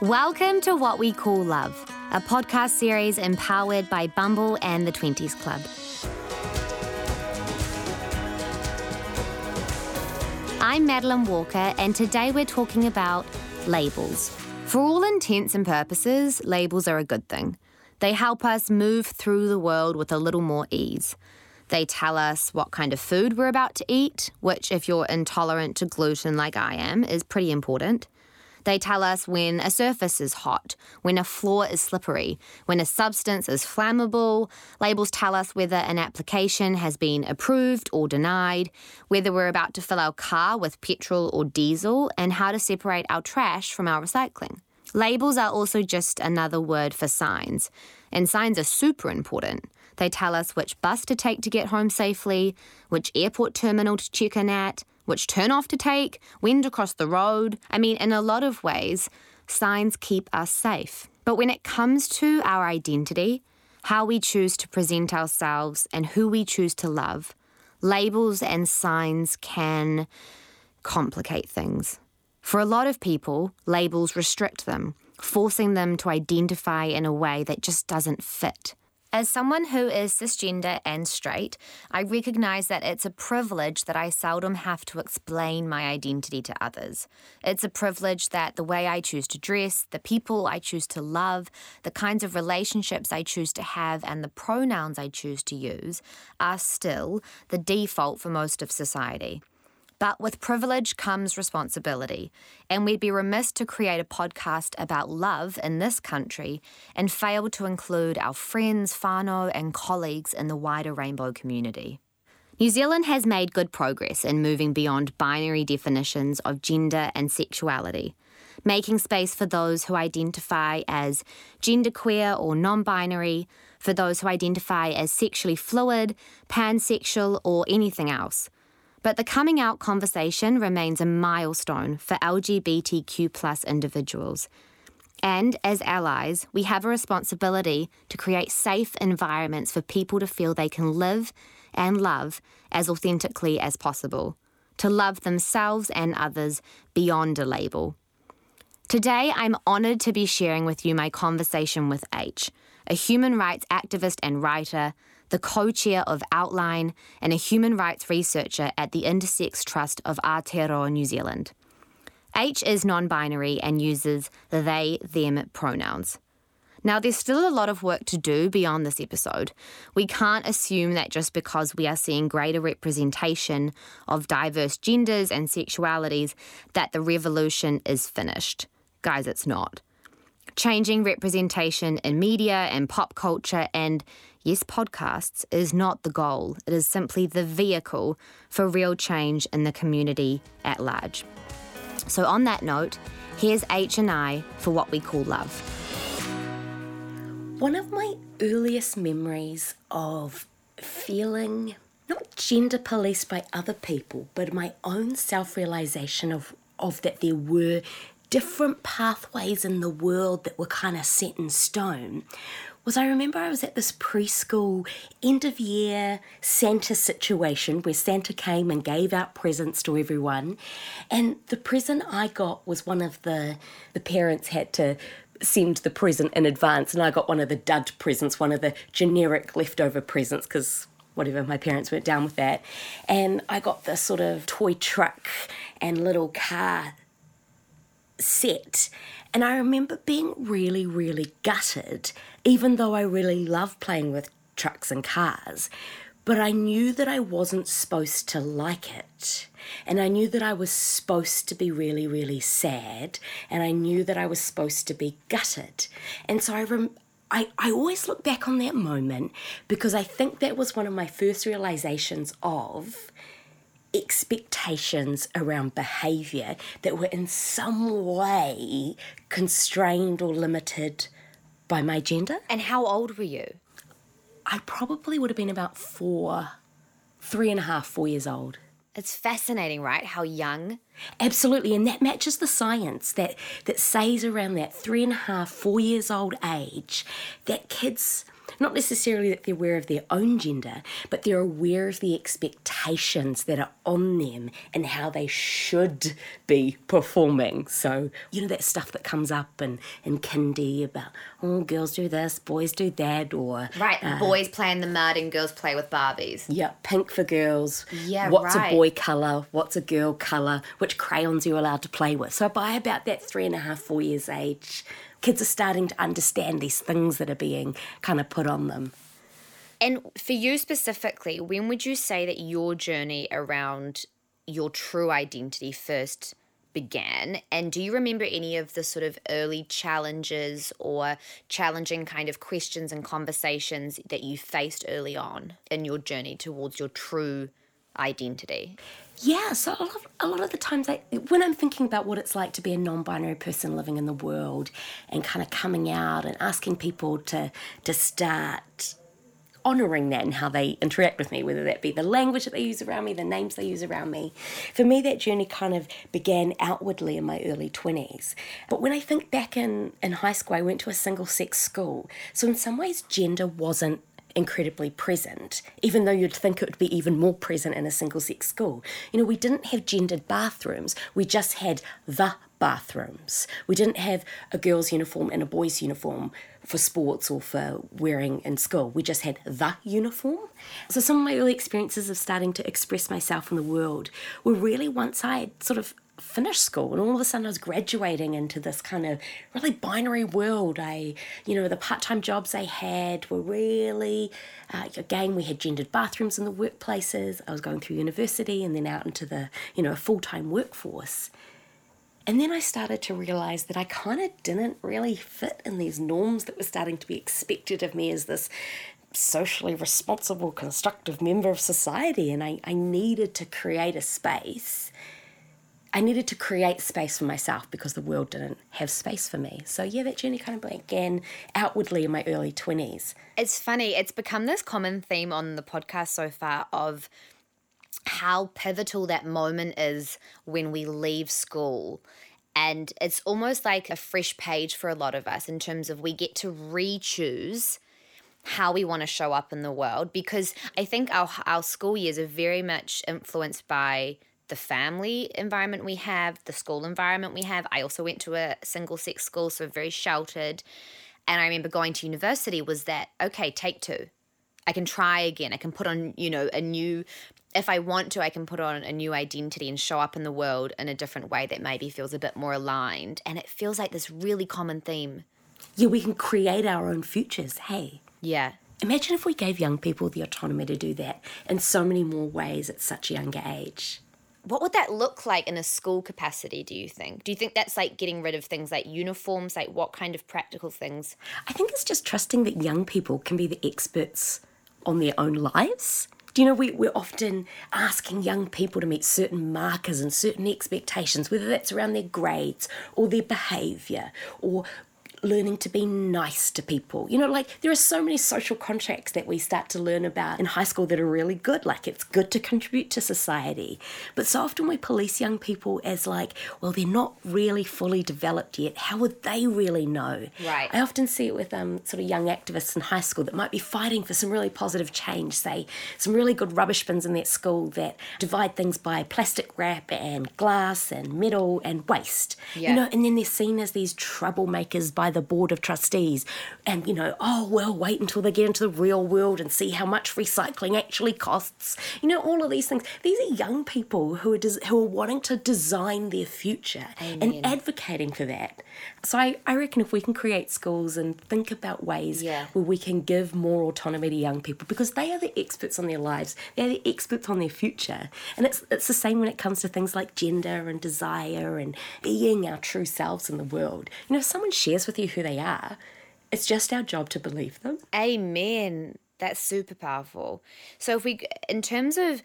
Welcome to What We Call Love, a podcast series empowered by Bumble and the 20s Club. I'm Madeline Walker, and today we're talking about labels. For all intents and purposes, labels are a good thing. They help us move through the world with a little more ease. They tell us what kind of food we're about to eat, which, if you're intolerant to gluten like I am, is pretty important. They tell us when a surface is hot, when a floor is slippery, when a substance is flammable. Labels tell us whether an application has been approved or denied, whether we're about to fill our car with petrol or diesel, and how to separate our trash from our recycling. Labels are also just another word for signs, and signs are super important. They tell us which bus to take to get home safely, which airport terminal to check in at, which turn off to take, when to cross the road. I mean, in a lot of ways, signs keep us safe. But when it comes to our identity, how we choose to present ourselves, and who we choose to love, labels and signs can complicate things. For a lot of people, labels restrict them, forcing them to identify in a way that just doesn't fit. As someone who is cisgender and straight, I recognize that it's a privilege that I seldom have to explain my identity to others. It's a privilege that the way I choose to dress, the people I choose to love, the kinds of relationships I choose to have, and the pronouns I choose to use are still the default for most of society. But with privilege comes responsibility, and we'd be remiss to create a podcast about love in this country and fail to include our friends, whānau, and colleagues in the wider rainbow community. New Zealand has made good progress in moving beyond binary definitions of gender and sexuality, making space for those who identify as genderqueer or non binary, for those who identify as sexually fluid, pansexual, or anything else but the coming out conversation remains a milestone for LGBTQ plus individuals. And as allies, we have a responsibility to create safe environments for people to feel they can live and love as authentically as possible, to love themselves and others beyond a label. Today, I'm honoured to be sharing with you my conversation with H, a human rights activist and writer the co chair of Outline, and a human rights researcher at the Intersex Trust of Aotearoa New Zealand. H is non binary and uses they, them pronouns. Now, there's still a lot of work to do beyond this episode. We can't assume that just because we are seeing greater representation of diverse genders and sexualities, that the revolution is finished. Guys, it's not. Changing representation in media and pop culture and Yes Podcasts is not the goal, it is simply the vehicle for real change in the community at large. So, on that note, here's H and I for what we call love. One of my earliest memories of feeling not gender policed by other people, but my own self realization of, of that there were different pathways in the world that were kind of set in stone was I remember I was at this preschool end of year Santa situation where Santa came and gave out presents to everyone. And the present I got was one of the the parents had to send the present in advance and I got one of the dud presents, one of the generic leftover presents because whatever my parents went down with that. And I got this sort of toy truck and little car set and I remember being really, really gutted, even though I really love playing with trucks and cars. But I knew that I wasn't supposed to like it. And I knew that I was supposed to be really, really sad. And I knew that I was supposed to be gutted. And so I, rem- I, I always look back on that moment because I think that was one of my first realizations of expectations around behaviour that were in some way constrained or limited by my gender. And how old were you? I probably would have been about four, three and a half, four years old. It's fascinating, right? How young Absolutely, and that matches the science that that says around that three and a half, four years old age that kids not necessarily that they're aware of their own gender, but they're aware of the expectations that are on them and how they should be performing. So, you know, that stuff that comes up in, in kindy about, oh, girls do this, boys do that, or. Right, uh, boys play in the mud and girls play with Barbies. Yeah, pink for girls. Yeah, What's right. a boy colour? What's a girl colour? Which crayons are you allowed to play with? So, by about that three and a half, four years age, kids are starting to understand these things that are being kind of put on them. And for you specifically, when would you say that your journey around your true identity first began? And do you remember any of the sort of early challenges or challenging kind of questions and conversations that you faced early on in your journey towards your true identity? Yeah, so a lot, of, a lot of the times, I, when I'm thinking about what it's like to be a non binary person living in the world and kind of coming out and asking people to, to start honouring that and how they interact with me, whether that be the language that they use around me, the names they use around me. For me, that journey kind of began outwardly in my early 20s. But when I think back in, in high school, I went to a single sex school. So, in some ways, gender wasn't incredibly present, even though you'd think it would be even more present in a single sex school. You know, we didn't have gendered bathrooms, we just had the bathrooms. We didn't have a girl's uniform and a boy's uniform for sports or for wearing in school. We just had the uniform. So some of my early experiences of starting to express myself in the world were really once I had sort of finished school and all of a sudden I was graduating into this kind of really binary world. I, you know, the part time jobs I had were really, uh, again, we had gendered bathrooms in the workplaces. I was going through university and then out into the, you know, a full time workforce. And then I started to realize that I kind of didn't really fit in these norms that were starting to be expected of me as this socially responsible, constructive member of society. And I, I needed to create a space I needed to create space for myself because the world didn't have space for me. So, yeah, that journey kind of began outwardly in my early 20s. It's funny, it's become this common theme on the podcast so far of how pivotal that moment is when we leave school. And it's almost like a fresh page for a lot of us in terms of we get to re choose how we want to show up in the world because I think our, our school years are very much influenced by the family environment we have, the school environment we have. I also went to a single sex school, so very sheltered. And I remember going to university was that, okay, take two. I can try again. I can put on, you know, a new, if I want to, I can put on a new identity and show up in the world in a different way that maybe feels a bit more aligned. And it feels like this really common theme. Yeah, we can create our own futures. Hey. Yeah. Imagine if we gave young people the autonomy to do that in so many more ways at such a younger age what would that look like in a school capacity do you think? Do you think that's like getting rid of things like uniforms like what kind of practical things? I think it's just trusting that young people can be the experts on their own lives. Do you know we, we're often asking young people to meet certain markers and certain expectations whether that's around their grades or their behaviour or learning to be nice to people. You know, like there are so many social contracts that we start to learn about in high school that are really good. Like it's good to contribute to society. But so often we police young people as like, well, they're not really fully developed yet. How would they really know? Right. I often see it with um, sort of young activists in high school that might be fighting for some really positive change, say some really good rubbish bins in that school that divide things by plastic wrap and glass and metal and waste. Yeah. You know, and then they're seen as these troublemakers by by the board of trustees and you know oh well wait until they get into the real world and see how much recycling actually costs. You know all of these things. These are young people who are des- who are wanting to design their future Amen. and advocating for that. So I, I reckon if we can create schools and think about ways yeah. where we can give more autonomy to young people because they are the experts on their lives. They're the experts on their future. And it's it's the same when it comes to things like gender and desire and being our true selves in the world. You know if someone shares with you who they are. It's just our job to believe them. Amen. That's super powerful. So, if we, in terms of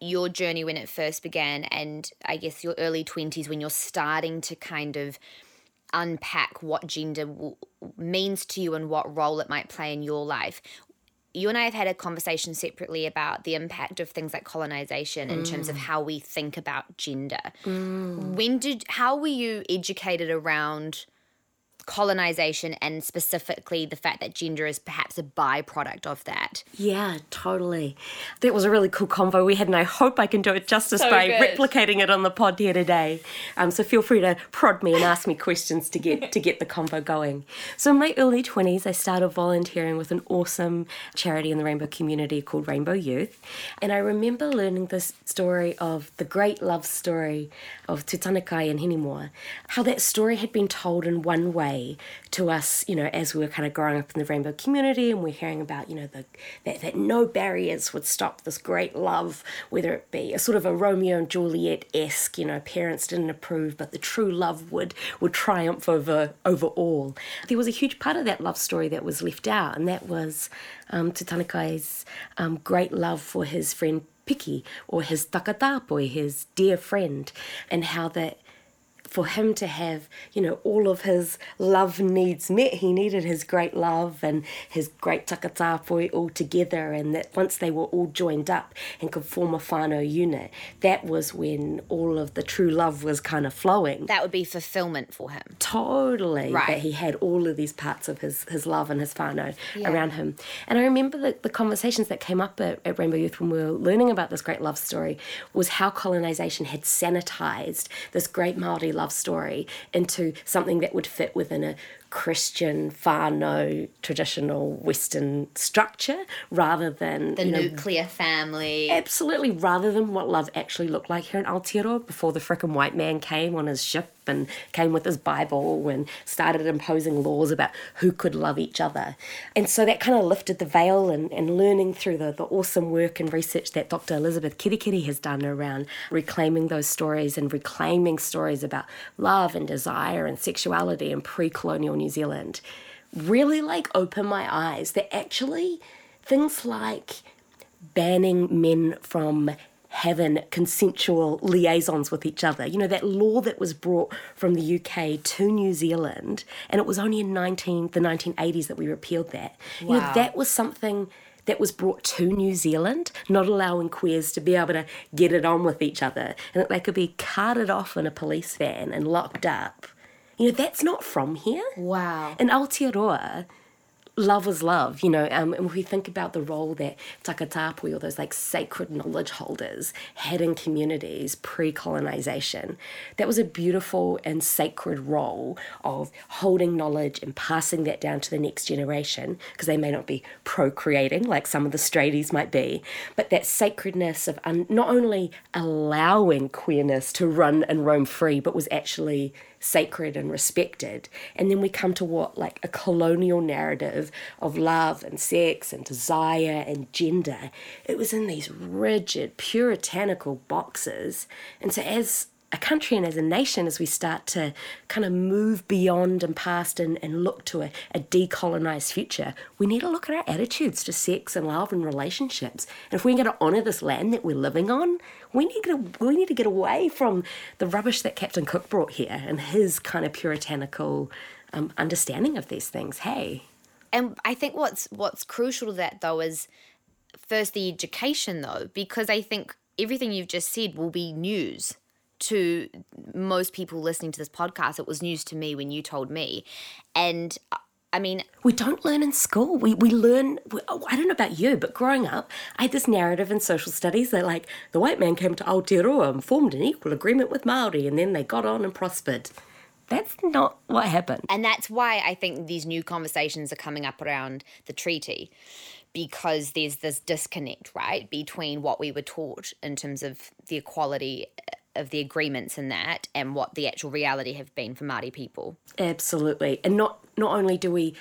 your journey when it first began, and I guess your early 20s when you're starting to kind of unpack what gender w- means to you and what role it might play in your life, you and I have had a conversation separately about the impact of things like colonization in terms of mm. how we think about gender. Mm. When did how were you educated around colonization and specifically the fact that gender is perhaps a byproduct of that? Yeah, totally. That was a really cool convo we had, and I hope I can do it justice So by good. replicating it on the pod here today. Um, so feel free to prod me and ask me questions to get to get the convo going. So in my early twenties, I started volunteering with an awesome charity in the rainbow community called Rainbow Youth, and I remember learning this story of the great love story of Tutanekai and Hinemoa, how that story had been told in one way to us, you know, as we were kind of growing up in the rainbow community and we're hearing about, you know, the that, that no barriers would stop this great love, whether it be a sort of a Romeo and Juliet esque, you know, parents didn't approve, but the true love would would triumph over over all. There was a huge part of that love story that was left out, and that was um, um, great love for his friend Tiki or his takatapui, his dear friend, and how that for him to have, you know, all of his love needs met. He needed his great love and his great takatapui all together, and that once they were all joined up and could form a whānau unit, that was when all of the true love was kind of flowing. That would be fulfillment for him. Totally, Right. that he had all of these parts of his, his love and his whānau around him. And I remember the, the conversations that came up at, at Rainbow Youth when we were learning about this great love story was how colonization had sanitized this great Māori love story into something that would fit within a Christian far no traditional Western structure rather than The you know, nuclear family. Absolutely, rather than what love actually looked like here in Aotearoa before the frickin' white man came on his ship and came with his Bible and started imposing laws about who could love each other. And so that kind of lifted the veil and, and learning through the, the awesome work and research that Dr. Elizabeth Kerekere has done around reclaiming those stories and reclaiming stories about love and desire and sexuality in pre-colonial New Zealand really like opened my eyes that actually things like banning men from having consensual liaisons with each other. You know, that law that was brought from the UK to New Zealand, and it was only in 19, the 1980s that we repealed that. You know, that was something that was brought to New Zealand, not allowing queers to be able to get it on with each other, and that they could be carted off in a police van and locked up. You know, that's not from here. Wow. In Aotearoa, love is love, you know, um, and if we think about the role that takatapui or those like sacred knowledge holders had in communities pre-colonization, that was a beautiful and sacred role of holding knowledge and passing that down to the next generation, because they may not be procreating like some of the straighties might be, but that sacredness of un- not only allowing queerness to run and roam free, but was actually sacred and respected. And then we come to what, like a colonial narrative of love and sex and desire and gender. It was in these rigid, puritanical boxes. And so, as a country and as a nation, as we start to kind of move beyond and past and, and look to a, a decolonized future, we need to look at our attitudes to sex and love and relationships. And if we're going to honor this land that we're living on, we need to we need to get away from the rubbish that Captain Cook brought here and his kind of puritanical um, understanding of these things. Hey, And I think what's what's crucial to that though is first the education though, because I think everything you've just said will be news to most people listening to this podcast. It was news to me when you told me. And uh, I mean, we don't learn in school. We, we learn, we, oh, I don't know about you, but growing up, I had this narrative in social studies that, like, the white man came to Aotearoa and formed an equal agreement with Māori, and then they got on and prospered. That's not what happened. And that's why I think these new conversations are coming up around the treaty because there's this disconnect, right, between what we were taught in terms of the equality of the agreements in that and what the actual reality have been for Māori people. Absolutely. And not not only do we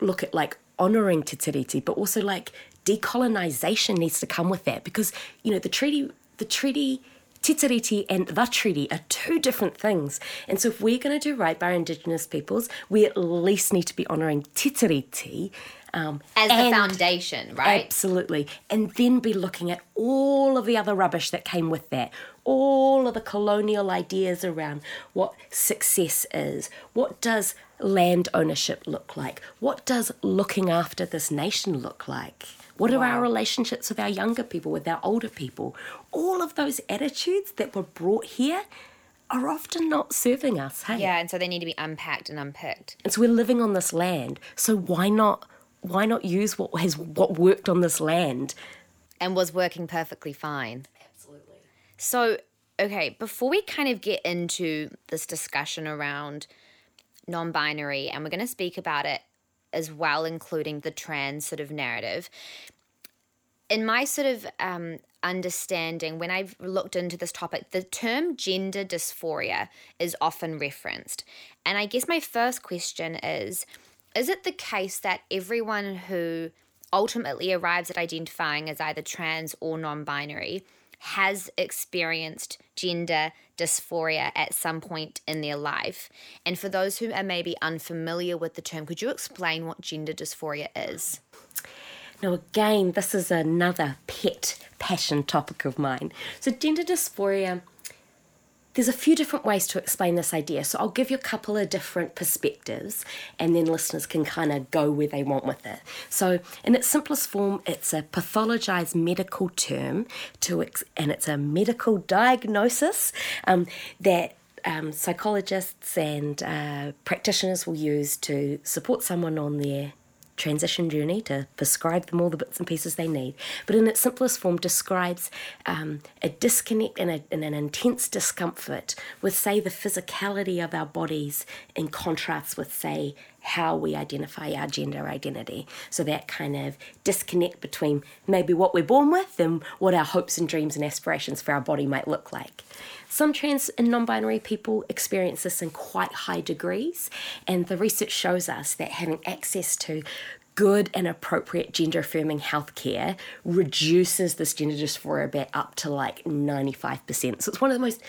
look at like honouring Te Tiriti, but also like decolonization needs to come with that because, you know, the treaty the treaty Te Tiriti and the treaty are two different things. And so if we're going to do right by our Indigenous peoples, we at least need to be honouring Te Tiriti. Um, As the foundation, right? Absolutely. And then be looking at all of the other rubbish that came with that, all of the colonial ideas around what success is. What does land ownership look like? What does looking after this nation look like? What are our relationships with our younger people, with our older people? All of those attitudes that were brought here are often not serving us, hey? Yeah, and so they need to be unpacked and unpicked. And so we're living on this land. So why not why not use what has what worked on this land? and was working perfectly fine. So, okay, before we kind of get into this discussion around non binary, and we're going to speak about it as well, including the trans sort of narrative. In my sort of um, understanding, when I've looked into this topic, the term gender dysphoria is often referenced. And I guess my first question is Is it the case that everyone who ultimately arrives at identifying as either trans or non binary has experienced gender dysphoria at some point in their life. And for those who are maybe unfamiliar with the term, could you explain what gender dysphoria is? Now, again, this is another pet passion topic of mine. So, gender dysphoria, there's a few different ways to explain this idea. So, I'll give you a couple of different perspectives, and then listeners can kind of go where they want with it. So, in its simplest form, it's a pathologized medical term, to ex- and it's a medical diagnosis um, that um, psychologists and uh, practitioners will use to support someone on their transition journey to prescribe them all the bits and pieces they need. But in its simplest form, describes um, a disconnect and, a, and an intense discomfort with, say, the physicality of our bodies in contrast with, say, how we identify our gender identity. So that kind of disconnect between maybe what we're born with and what our hopes and dreams and aspirations for our body might look like. Some trans and non binary people experience this in quite high degrees, and the research shows us that having access to good and appropriate gender affirming healthcare reduces this gender dysphoria back up to like 95%. So it's one of the most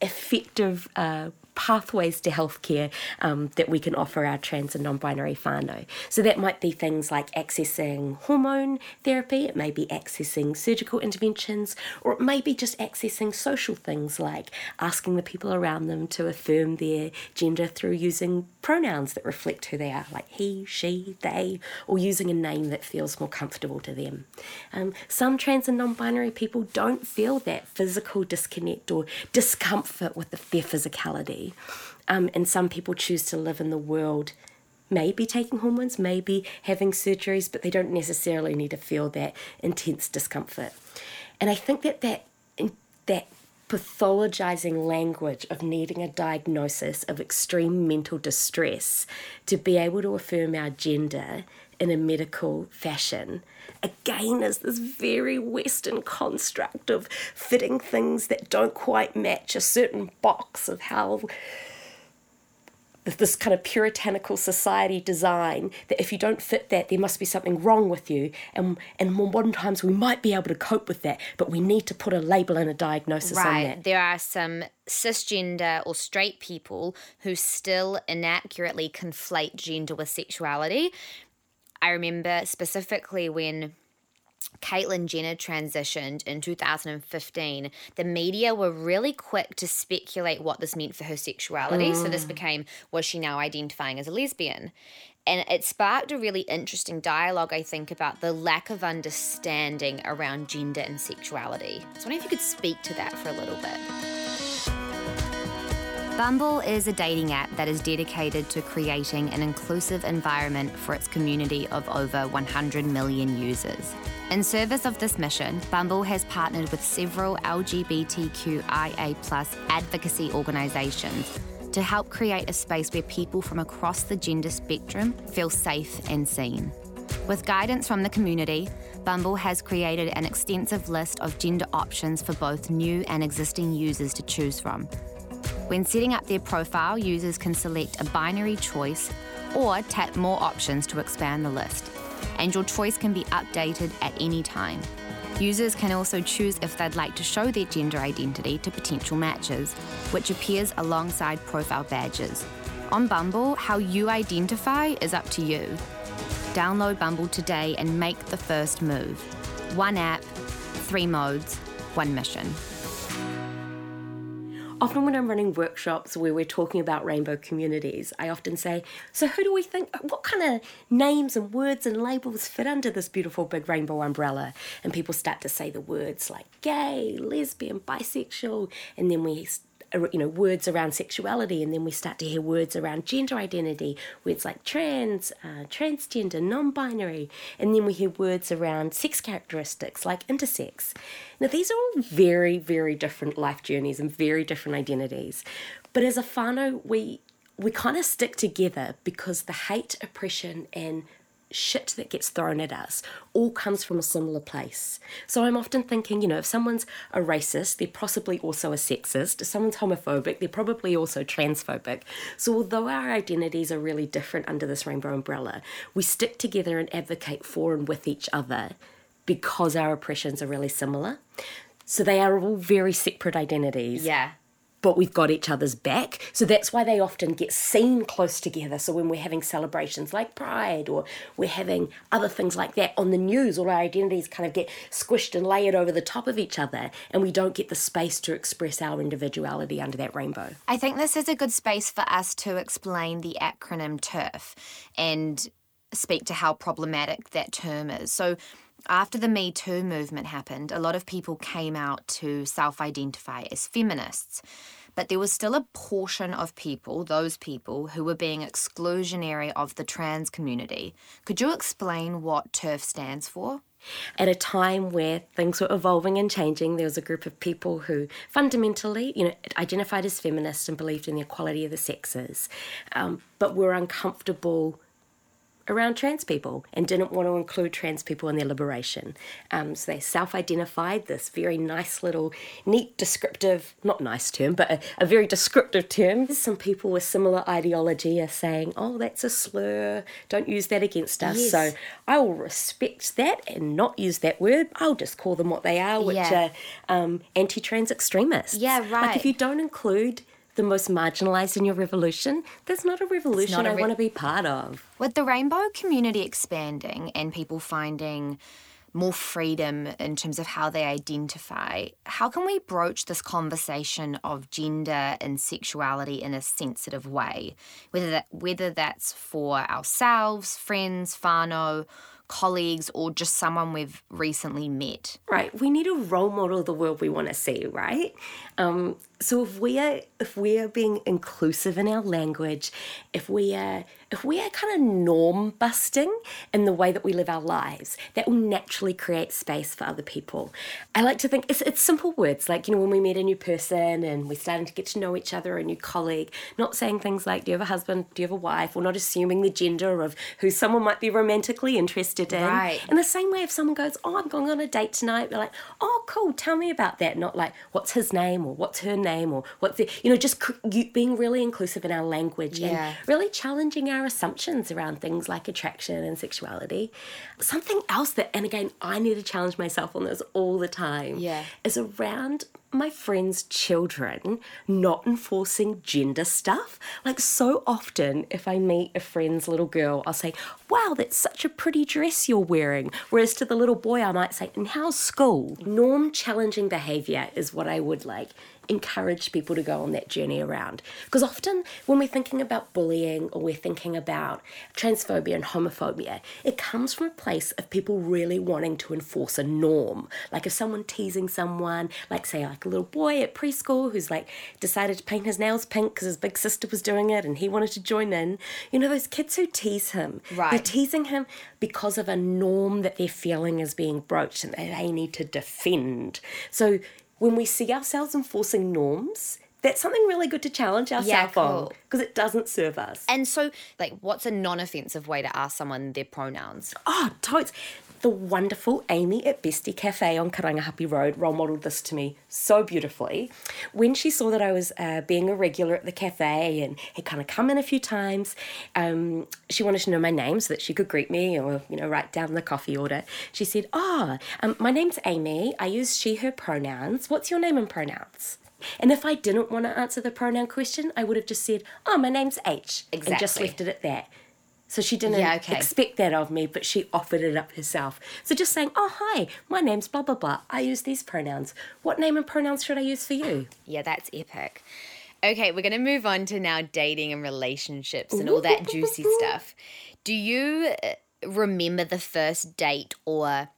effective uh, pathways to healthcare um, that we can offer our trans and non-binary whānau. So that might be things like accessing hormone therapy, it may be accessing surgical interventions, or it may be just accessing social things like asking the people around them to affirm their gender through using pronouns that reflect who they are, like he, she, they, or using a name that feels more comfortable to them. Um, some trans and non-binary people don't feel that physical disconnect or discomfort with the, their physicality. Um, and some people choose to live in the world maybe taking hormones, maybe having surgeries, but they don't necessarily need to feel that intense discomfort. And I think that that, that pathologizing language of needing a diagnosis of extreme mental distress to be able to affirm our gender in a medical fashion again is this very western construct of fitting things that don't quite match a certain box of how this kind of puritanical society design that if you don't fit that there must be something wrong with you and and more modern times we might be able to cope with that but we need to put a label and a diagnosis on it. Right. that There are some cisgender or straight people who still inaccurately conflate gender with sexuality. I remember specifically when Caitlyn Jenner transitioned in 2015, the media were really quick to speculate what this meant for her sexuality. So this mm. became, was she now identifying as a lesbian? And it sparked a really interesting dialogue, I think, about the lack of understanding around gender and sexuality. So I wonder if you could speak to that for a little bit. Bumble is a dating app that is dedicated to creating an inclusive environment for its community of over 100 million users. In service of this mission, Bumble has partnered with several LGBTQIA advocacy organisations to help create a space where people from across the gender spectrum feel safe and seen. With guidance from the community, Bumble has created an extensive list of gender options for both new and existing users to choose from. When setting up their profile, users can select a binary choice or tap more options to expand the list. And your choice can be updated at any time. Users can also choose if they'd like to show their gender identity to potential matches, which appears alongside profile badges. On Bumble, how you identify is up to you. Download Bumble today and make the first move. One app, three modes, one mission. Often when I'm running workshops where we're talking about rainbow communities, I often say, So, who do we think, what kind of names and words and labels fit under this beautiful big rainbow umbrella? And people start to say the words like gay, lesbian, bisexual, and then we you know words around sexuality and then we start to hear words around gender identity words like trans uh, transgender non-binary and then we hear words around sex characteristics like intersex. Now these are all very very different life journeys and very different identities. But as a whānau we we kind of stick together because the hate oppression and shit that gets thrown at us all comes from a similar place. So I'm often thinking, you know, if someone's a racist, they're possibly also a sexist. If someone's homophobic, they're probably also transphobic. So although our identities are really different under this rainbow umbrella, we stick together and advocate for and with each other because our oppressions are really similar. So they are all very separate identities. Yeah but we've got each other's back. So that's why they often get seen close together. So when we're having celebrations like Pride or we're having other things like that on the news, all our identities kind of get squished and layered over the top of each other, and we don't get the space to express our individuality under that rainbow. I think this is a good space for us to explain the acronym TERF and speak to how problematic that term is. So after the Me Too movement happened, a lot of people came out to self identify as feminists. But there was still a portion of people, those people, who were being exclusionary of the trans community. Could you explain what TERF stands for? At a time where things were evolving and changing, there was a group of people who fundamentally, you know, identified as feminists and believed in the equality of the sexes, um, but were uncomfortable around trans people and didn't want to include trans people in their liberation. Um, so they self identified this very nice little, neat, descriptive, not nice term, but a, a, very descriptive term. Some people with similar ideology are saying, oh, that's a slur, don't use that against us. Yes. So I will respect that and not use that word. I'll just call them what they are, which yeah. are um, anti trans extremists. Yeah, right. Like if you don't include the most marginalized in your revolution, that's not a revolution not a re- I want to be part of. With the rainbow community expanding and people finding more freedom in terms of how they identify, how can we broach this conversation of gender and sexuality in a sensitive way? Whether that whether that's for ourselves, friends, whānau, colleagues or just someone we've recently met. Right. We need a role model of the world we want to see, right? Um, so if we are if we are being inclusive in our language, if we are if we are kind of norm busting in the way that we live our lives, that will naturally create space for other people. I like to think it's, it's simple words, like, you know, when we meet a new person and we're starting to get to know each other, a new colleague, not saying things like, do you have a husband, do you have a wife, or not assuming the gender of who someone might be romantically interested in. Right. In the same way, if someone goes, oh, I'm going on a date tonight, they're like, oh, cool, tell me about that. Not like, what's his name or what's her name or what's the, you know, just being really inclusive in our language yeah. and really challenging our our assumptions around things like attraction and sexuality. Something else that, and again, I need to challenge myself on this all the time, yeah. is around my friends' children not enforcing gender stuff. Like, so often, if I meet a friend's little girl, I'll say, Wow, that's such a pretty dress you're wearing. Whereas to the little boy, I might say, And how's school? Norm challenging behavior is what I would like encourage people to go on that journey around. Because often when we're thinking about bullying or we're thinking about transphobia and homophobia, it comes from a place of people really wanting to enforce a norm. Like if someone teasing someone, like say like a little boy at preschool who's like decided to paint his nails pink because his big sister was doing it and he wanted to join in. You know, those kids who tease him, right. they're teasing him because of a norm that they're feeling is being broached and they need to defend. So when we see ourselves enforcing norms, that's something really good to challenge ourselves yeah, cool. on because it doesn't serve us. And so, like, what's a non offensive way to ask someone their pronouns? Oh, totes. The wonderful Amy at Bestie Cafe on Karangahape Road role modelled this to me so beautifully. When she saw that I was uh, being a regular at the cafe and had kind of come in a few times, um, she wanted to know my name so that she could greet me or, you know, write down the coffee order. She said, Oh, um, my name's Amy. I use she, her pronouns. What's your name and pronouns? And if I didn't want to answer the pronoun question, I would have just said, Oh, my name's H. Exactly. And just left it at that. So she didn't Yeah, okay. expect that of me, but she offered it up herself. So just saying, oh, hi, my name's blah, blah, blah. I use these pronouns. What name and pronouns should I use for you? Yeah, that's epic. Okay, we're going to move on to now dating and relationships and all that juicy stuff. Do you uh, remember the first date or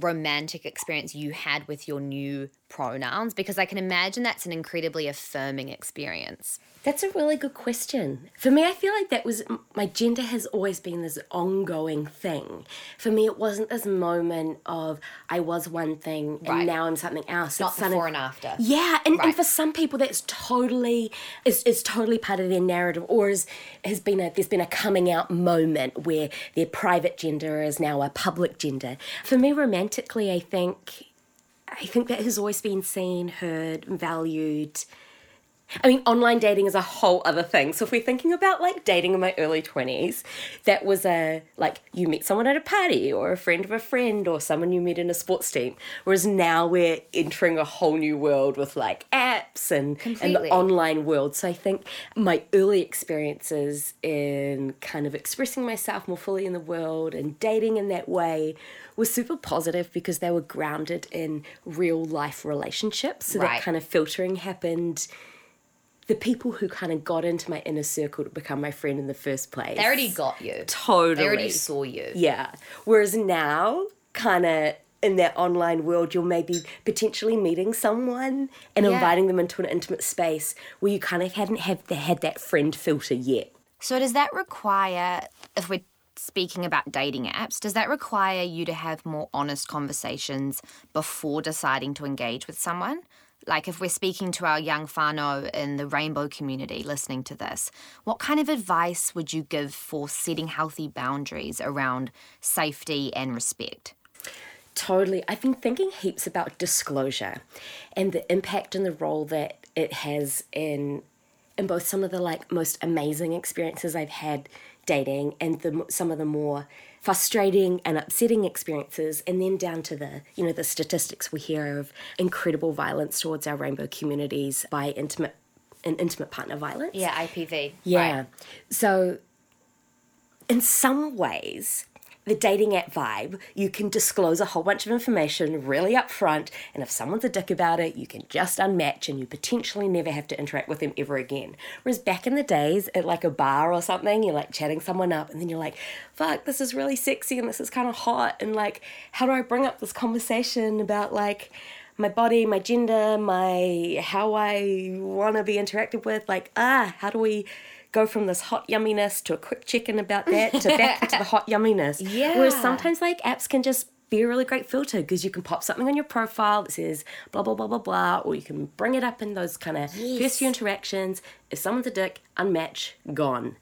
romantic experience you had with your new pronouns? Because I can imagine that's an incredibly affirming experience. That's a really good question. For me, I feel like that was my gender has always been this ongoing thing. For me, it wasn't this moment of I was one thing and Right. now I'm something else. Not It's before and after. Yeah, and, Right. and for some people, that's totally is, is totally part of their narrative, or is has been a there's been a coming out moment where their private gender is now a public gender. For me, romantically, I think I think that has always been seen, heard, valued. I mean, online dating is a whole other thing. So if we're thinking about like dating in my early 20s, that was a like you meet someone at a party or a friend of a friend or someone you met in a sports team. Whereas now we're entering a whole new world with like apps and, and the online world. So I think my early experiences in kind of expressing myself more fully in the world and dating in that way was super positive because they were grounded in real life relationships. So Right. that kind of filtering happened the people who kind of got into my inner circle to become my friend in the first place. They already got you. totally. They already saw you. Yeah. Whereas now, kind of in that online world, you're maybe potentially meeting someone and Yeah. inviting them into an intimate space where you kind of hadn't have had that friend filter yet. So does that require, if we're speaking about dating apps, does that require you to have more honest conversations before deciding to engage with someone? Like if we're speaking to our young whānau in the rainbow community listening to this, what kind of advice would you give for setting healthy boundaries around safety and respect? Totally. I've been thinking heaps about disclosure and the impact and the role that it has in in both some of the like most amazing experiences I've had dating and the some of the more frustrating and upsetting experiences and then down to the you know the statistics we hear of incredible violence towards our rainbow communities by intimate and intimate partner violence. Yeah, IPV. Yeah. So, in some ways, the dating app vibe, you can disclose a whole bunch of information really upfront, and if someone's a dick about it, you can just unmatch and you potentially never have to interact with them ever again. Whereas back in the days at like a bar or something, you're like chatting someone up, and then you're like, fuck, this is really sexy and this is kind of hot, and like, how do I bring up this conversation about like, my body, my gender, my how I want to be interacted with. Like, ah, how do we go from this hot yumminess to a quick check-in about that to back to the hot yumminess? Yeah. Whereas sometimes like apps can just be a really great filter because you can pop something on your profile that says blah blah blah blah blah, or you can bring it up in those kind of first few interactions. If someone's a dick, unmatch, gone.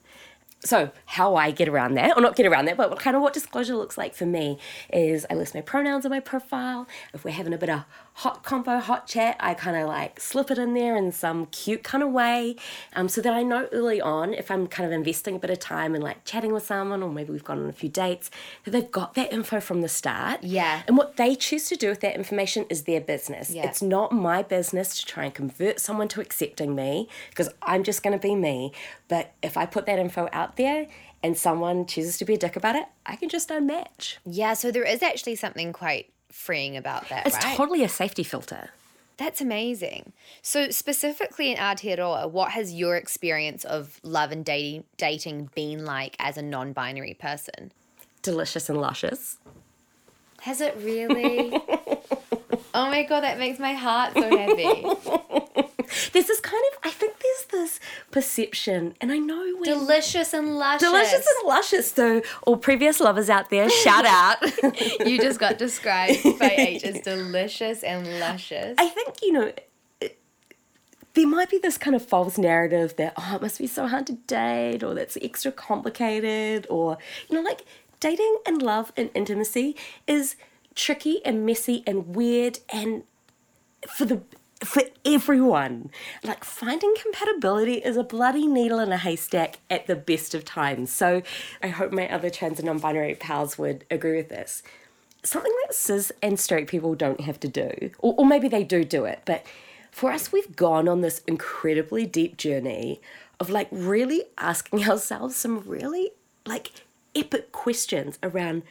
So how I get around that, or not get around that, but what kind of what disclosure looks like for me is I list my pronouns on my profile. If we're having a bit of hot combo, hot chat, I kind of like slip it in there in some cute kind of way, um, so that I know early on if I'm kind of investing a bit of time and like chatting with someone, or maybe we've gone on a few dates, that they've got that info from the start. Yeah. And what they choose to do with that information is their business. Yeah. It's not my business to try and convert someone to accepting me because I'm just going to be me. But if I put that info out there and someone chooses to be a dick about it, I can just unmatch. Yeah, so there is actually something quite freeing about that, It's right? totally a safety filter. That's amazing. So specifically in Aotearoa, what has your experience of love and dating dating been like as a non-binary person? Delicious and luscious. Has it really? oh my god, that makes my heart so happy. There's this kind of, I think there's this perception, and I know we're Delicious and luscious. delicious and luscious. So, all previous lovers out there, shout out. you just got described by H as delicious and luscious. I think, you know, it- there might be this kind of false narrative that, oh, it must be so hard to date, or that's extra complicated, or, you know, like dating and love and intimacy is tricky and messy and weird and for the for everyone. Like finding compatibility is a bloody needle in a haystack at the best of times. So I hope my other trans and non-binary pals would agree with this. Something that cis and straight people don't have to do, or, or maybe they do do it, but for us, we've gone on this incredibly deep journey of like really asking ourselves some really like epic questions around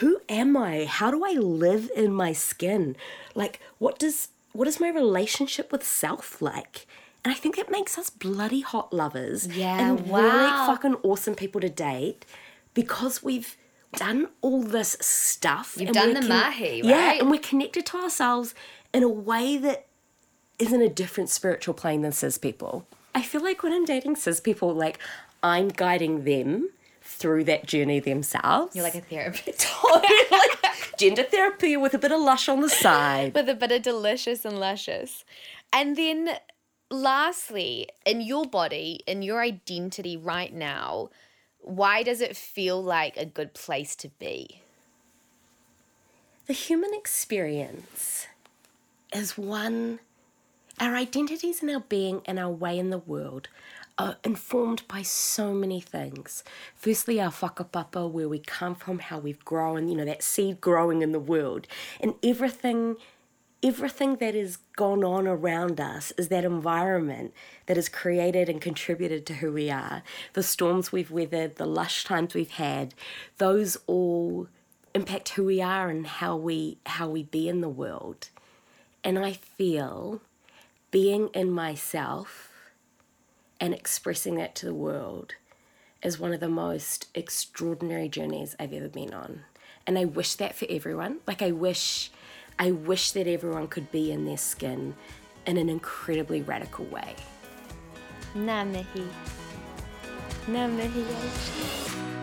who am I? How do I live in my skin? Like, what does what is my relationship with self like? And I think it makes us bloody hot lovers Yeah, and really wow. fucking awesome people to date because we've done all this stuff. You've and done the mahi, Yeah, and we're connected to ourselves in a way that is in a different spiritual plane than cis people. I feel like when I'm dating cis people, like I'm guiding them through that journey themselves. You're like a therapist. totally like gender therapy with a bit of lush on the side. with a bit of delicious and luscious. And then lastly, in your body, in your identity right now, why does it feel like a good place to be? The human experience is one, our identities and our being and our way in the world are informed by so many things. Firstly, our whakapapa, where we come from, how we've grown, you know, that seed growing in the world, and everything. Everything that has gone on around us is that environment that has created and contributed to who we are. The storms we've weathered, the lush times we've had, those all impact who we are and how we how we be in the world. And I feel being in myself and expressing that to the world is one of the most extraordinary journeys I've ever been on. And I wish that for everyone. Like I wish I wish that everyone could be in their skin in an incredibly radical way. Ngā mihi. Namahi.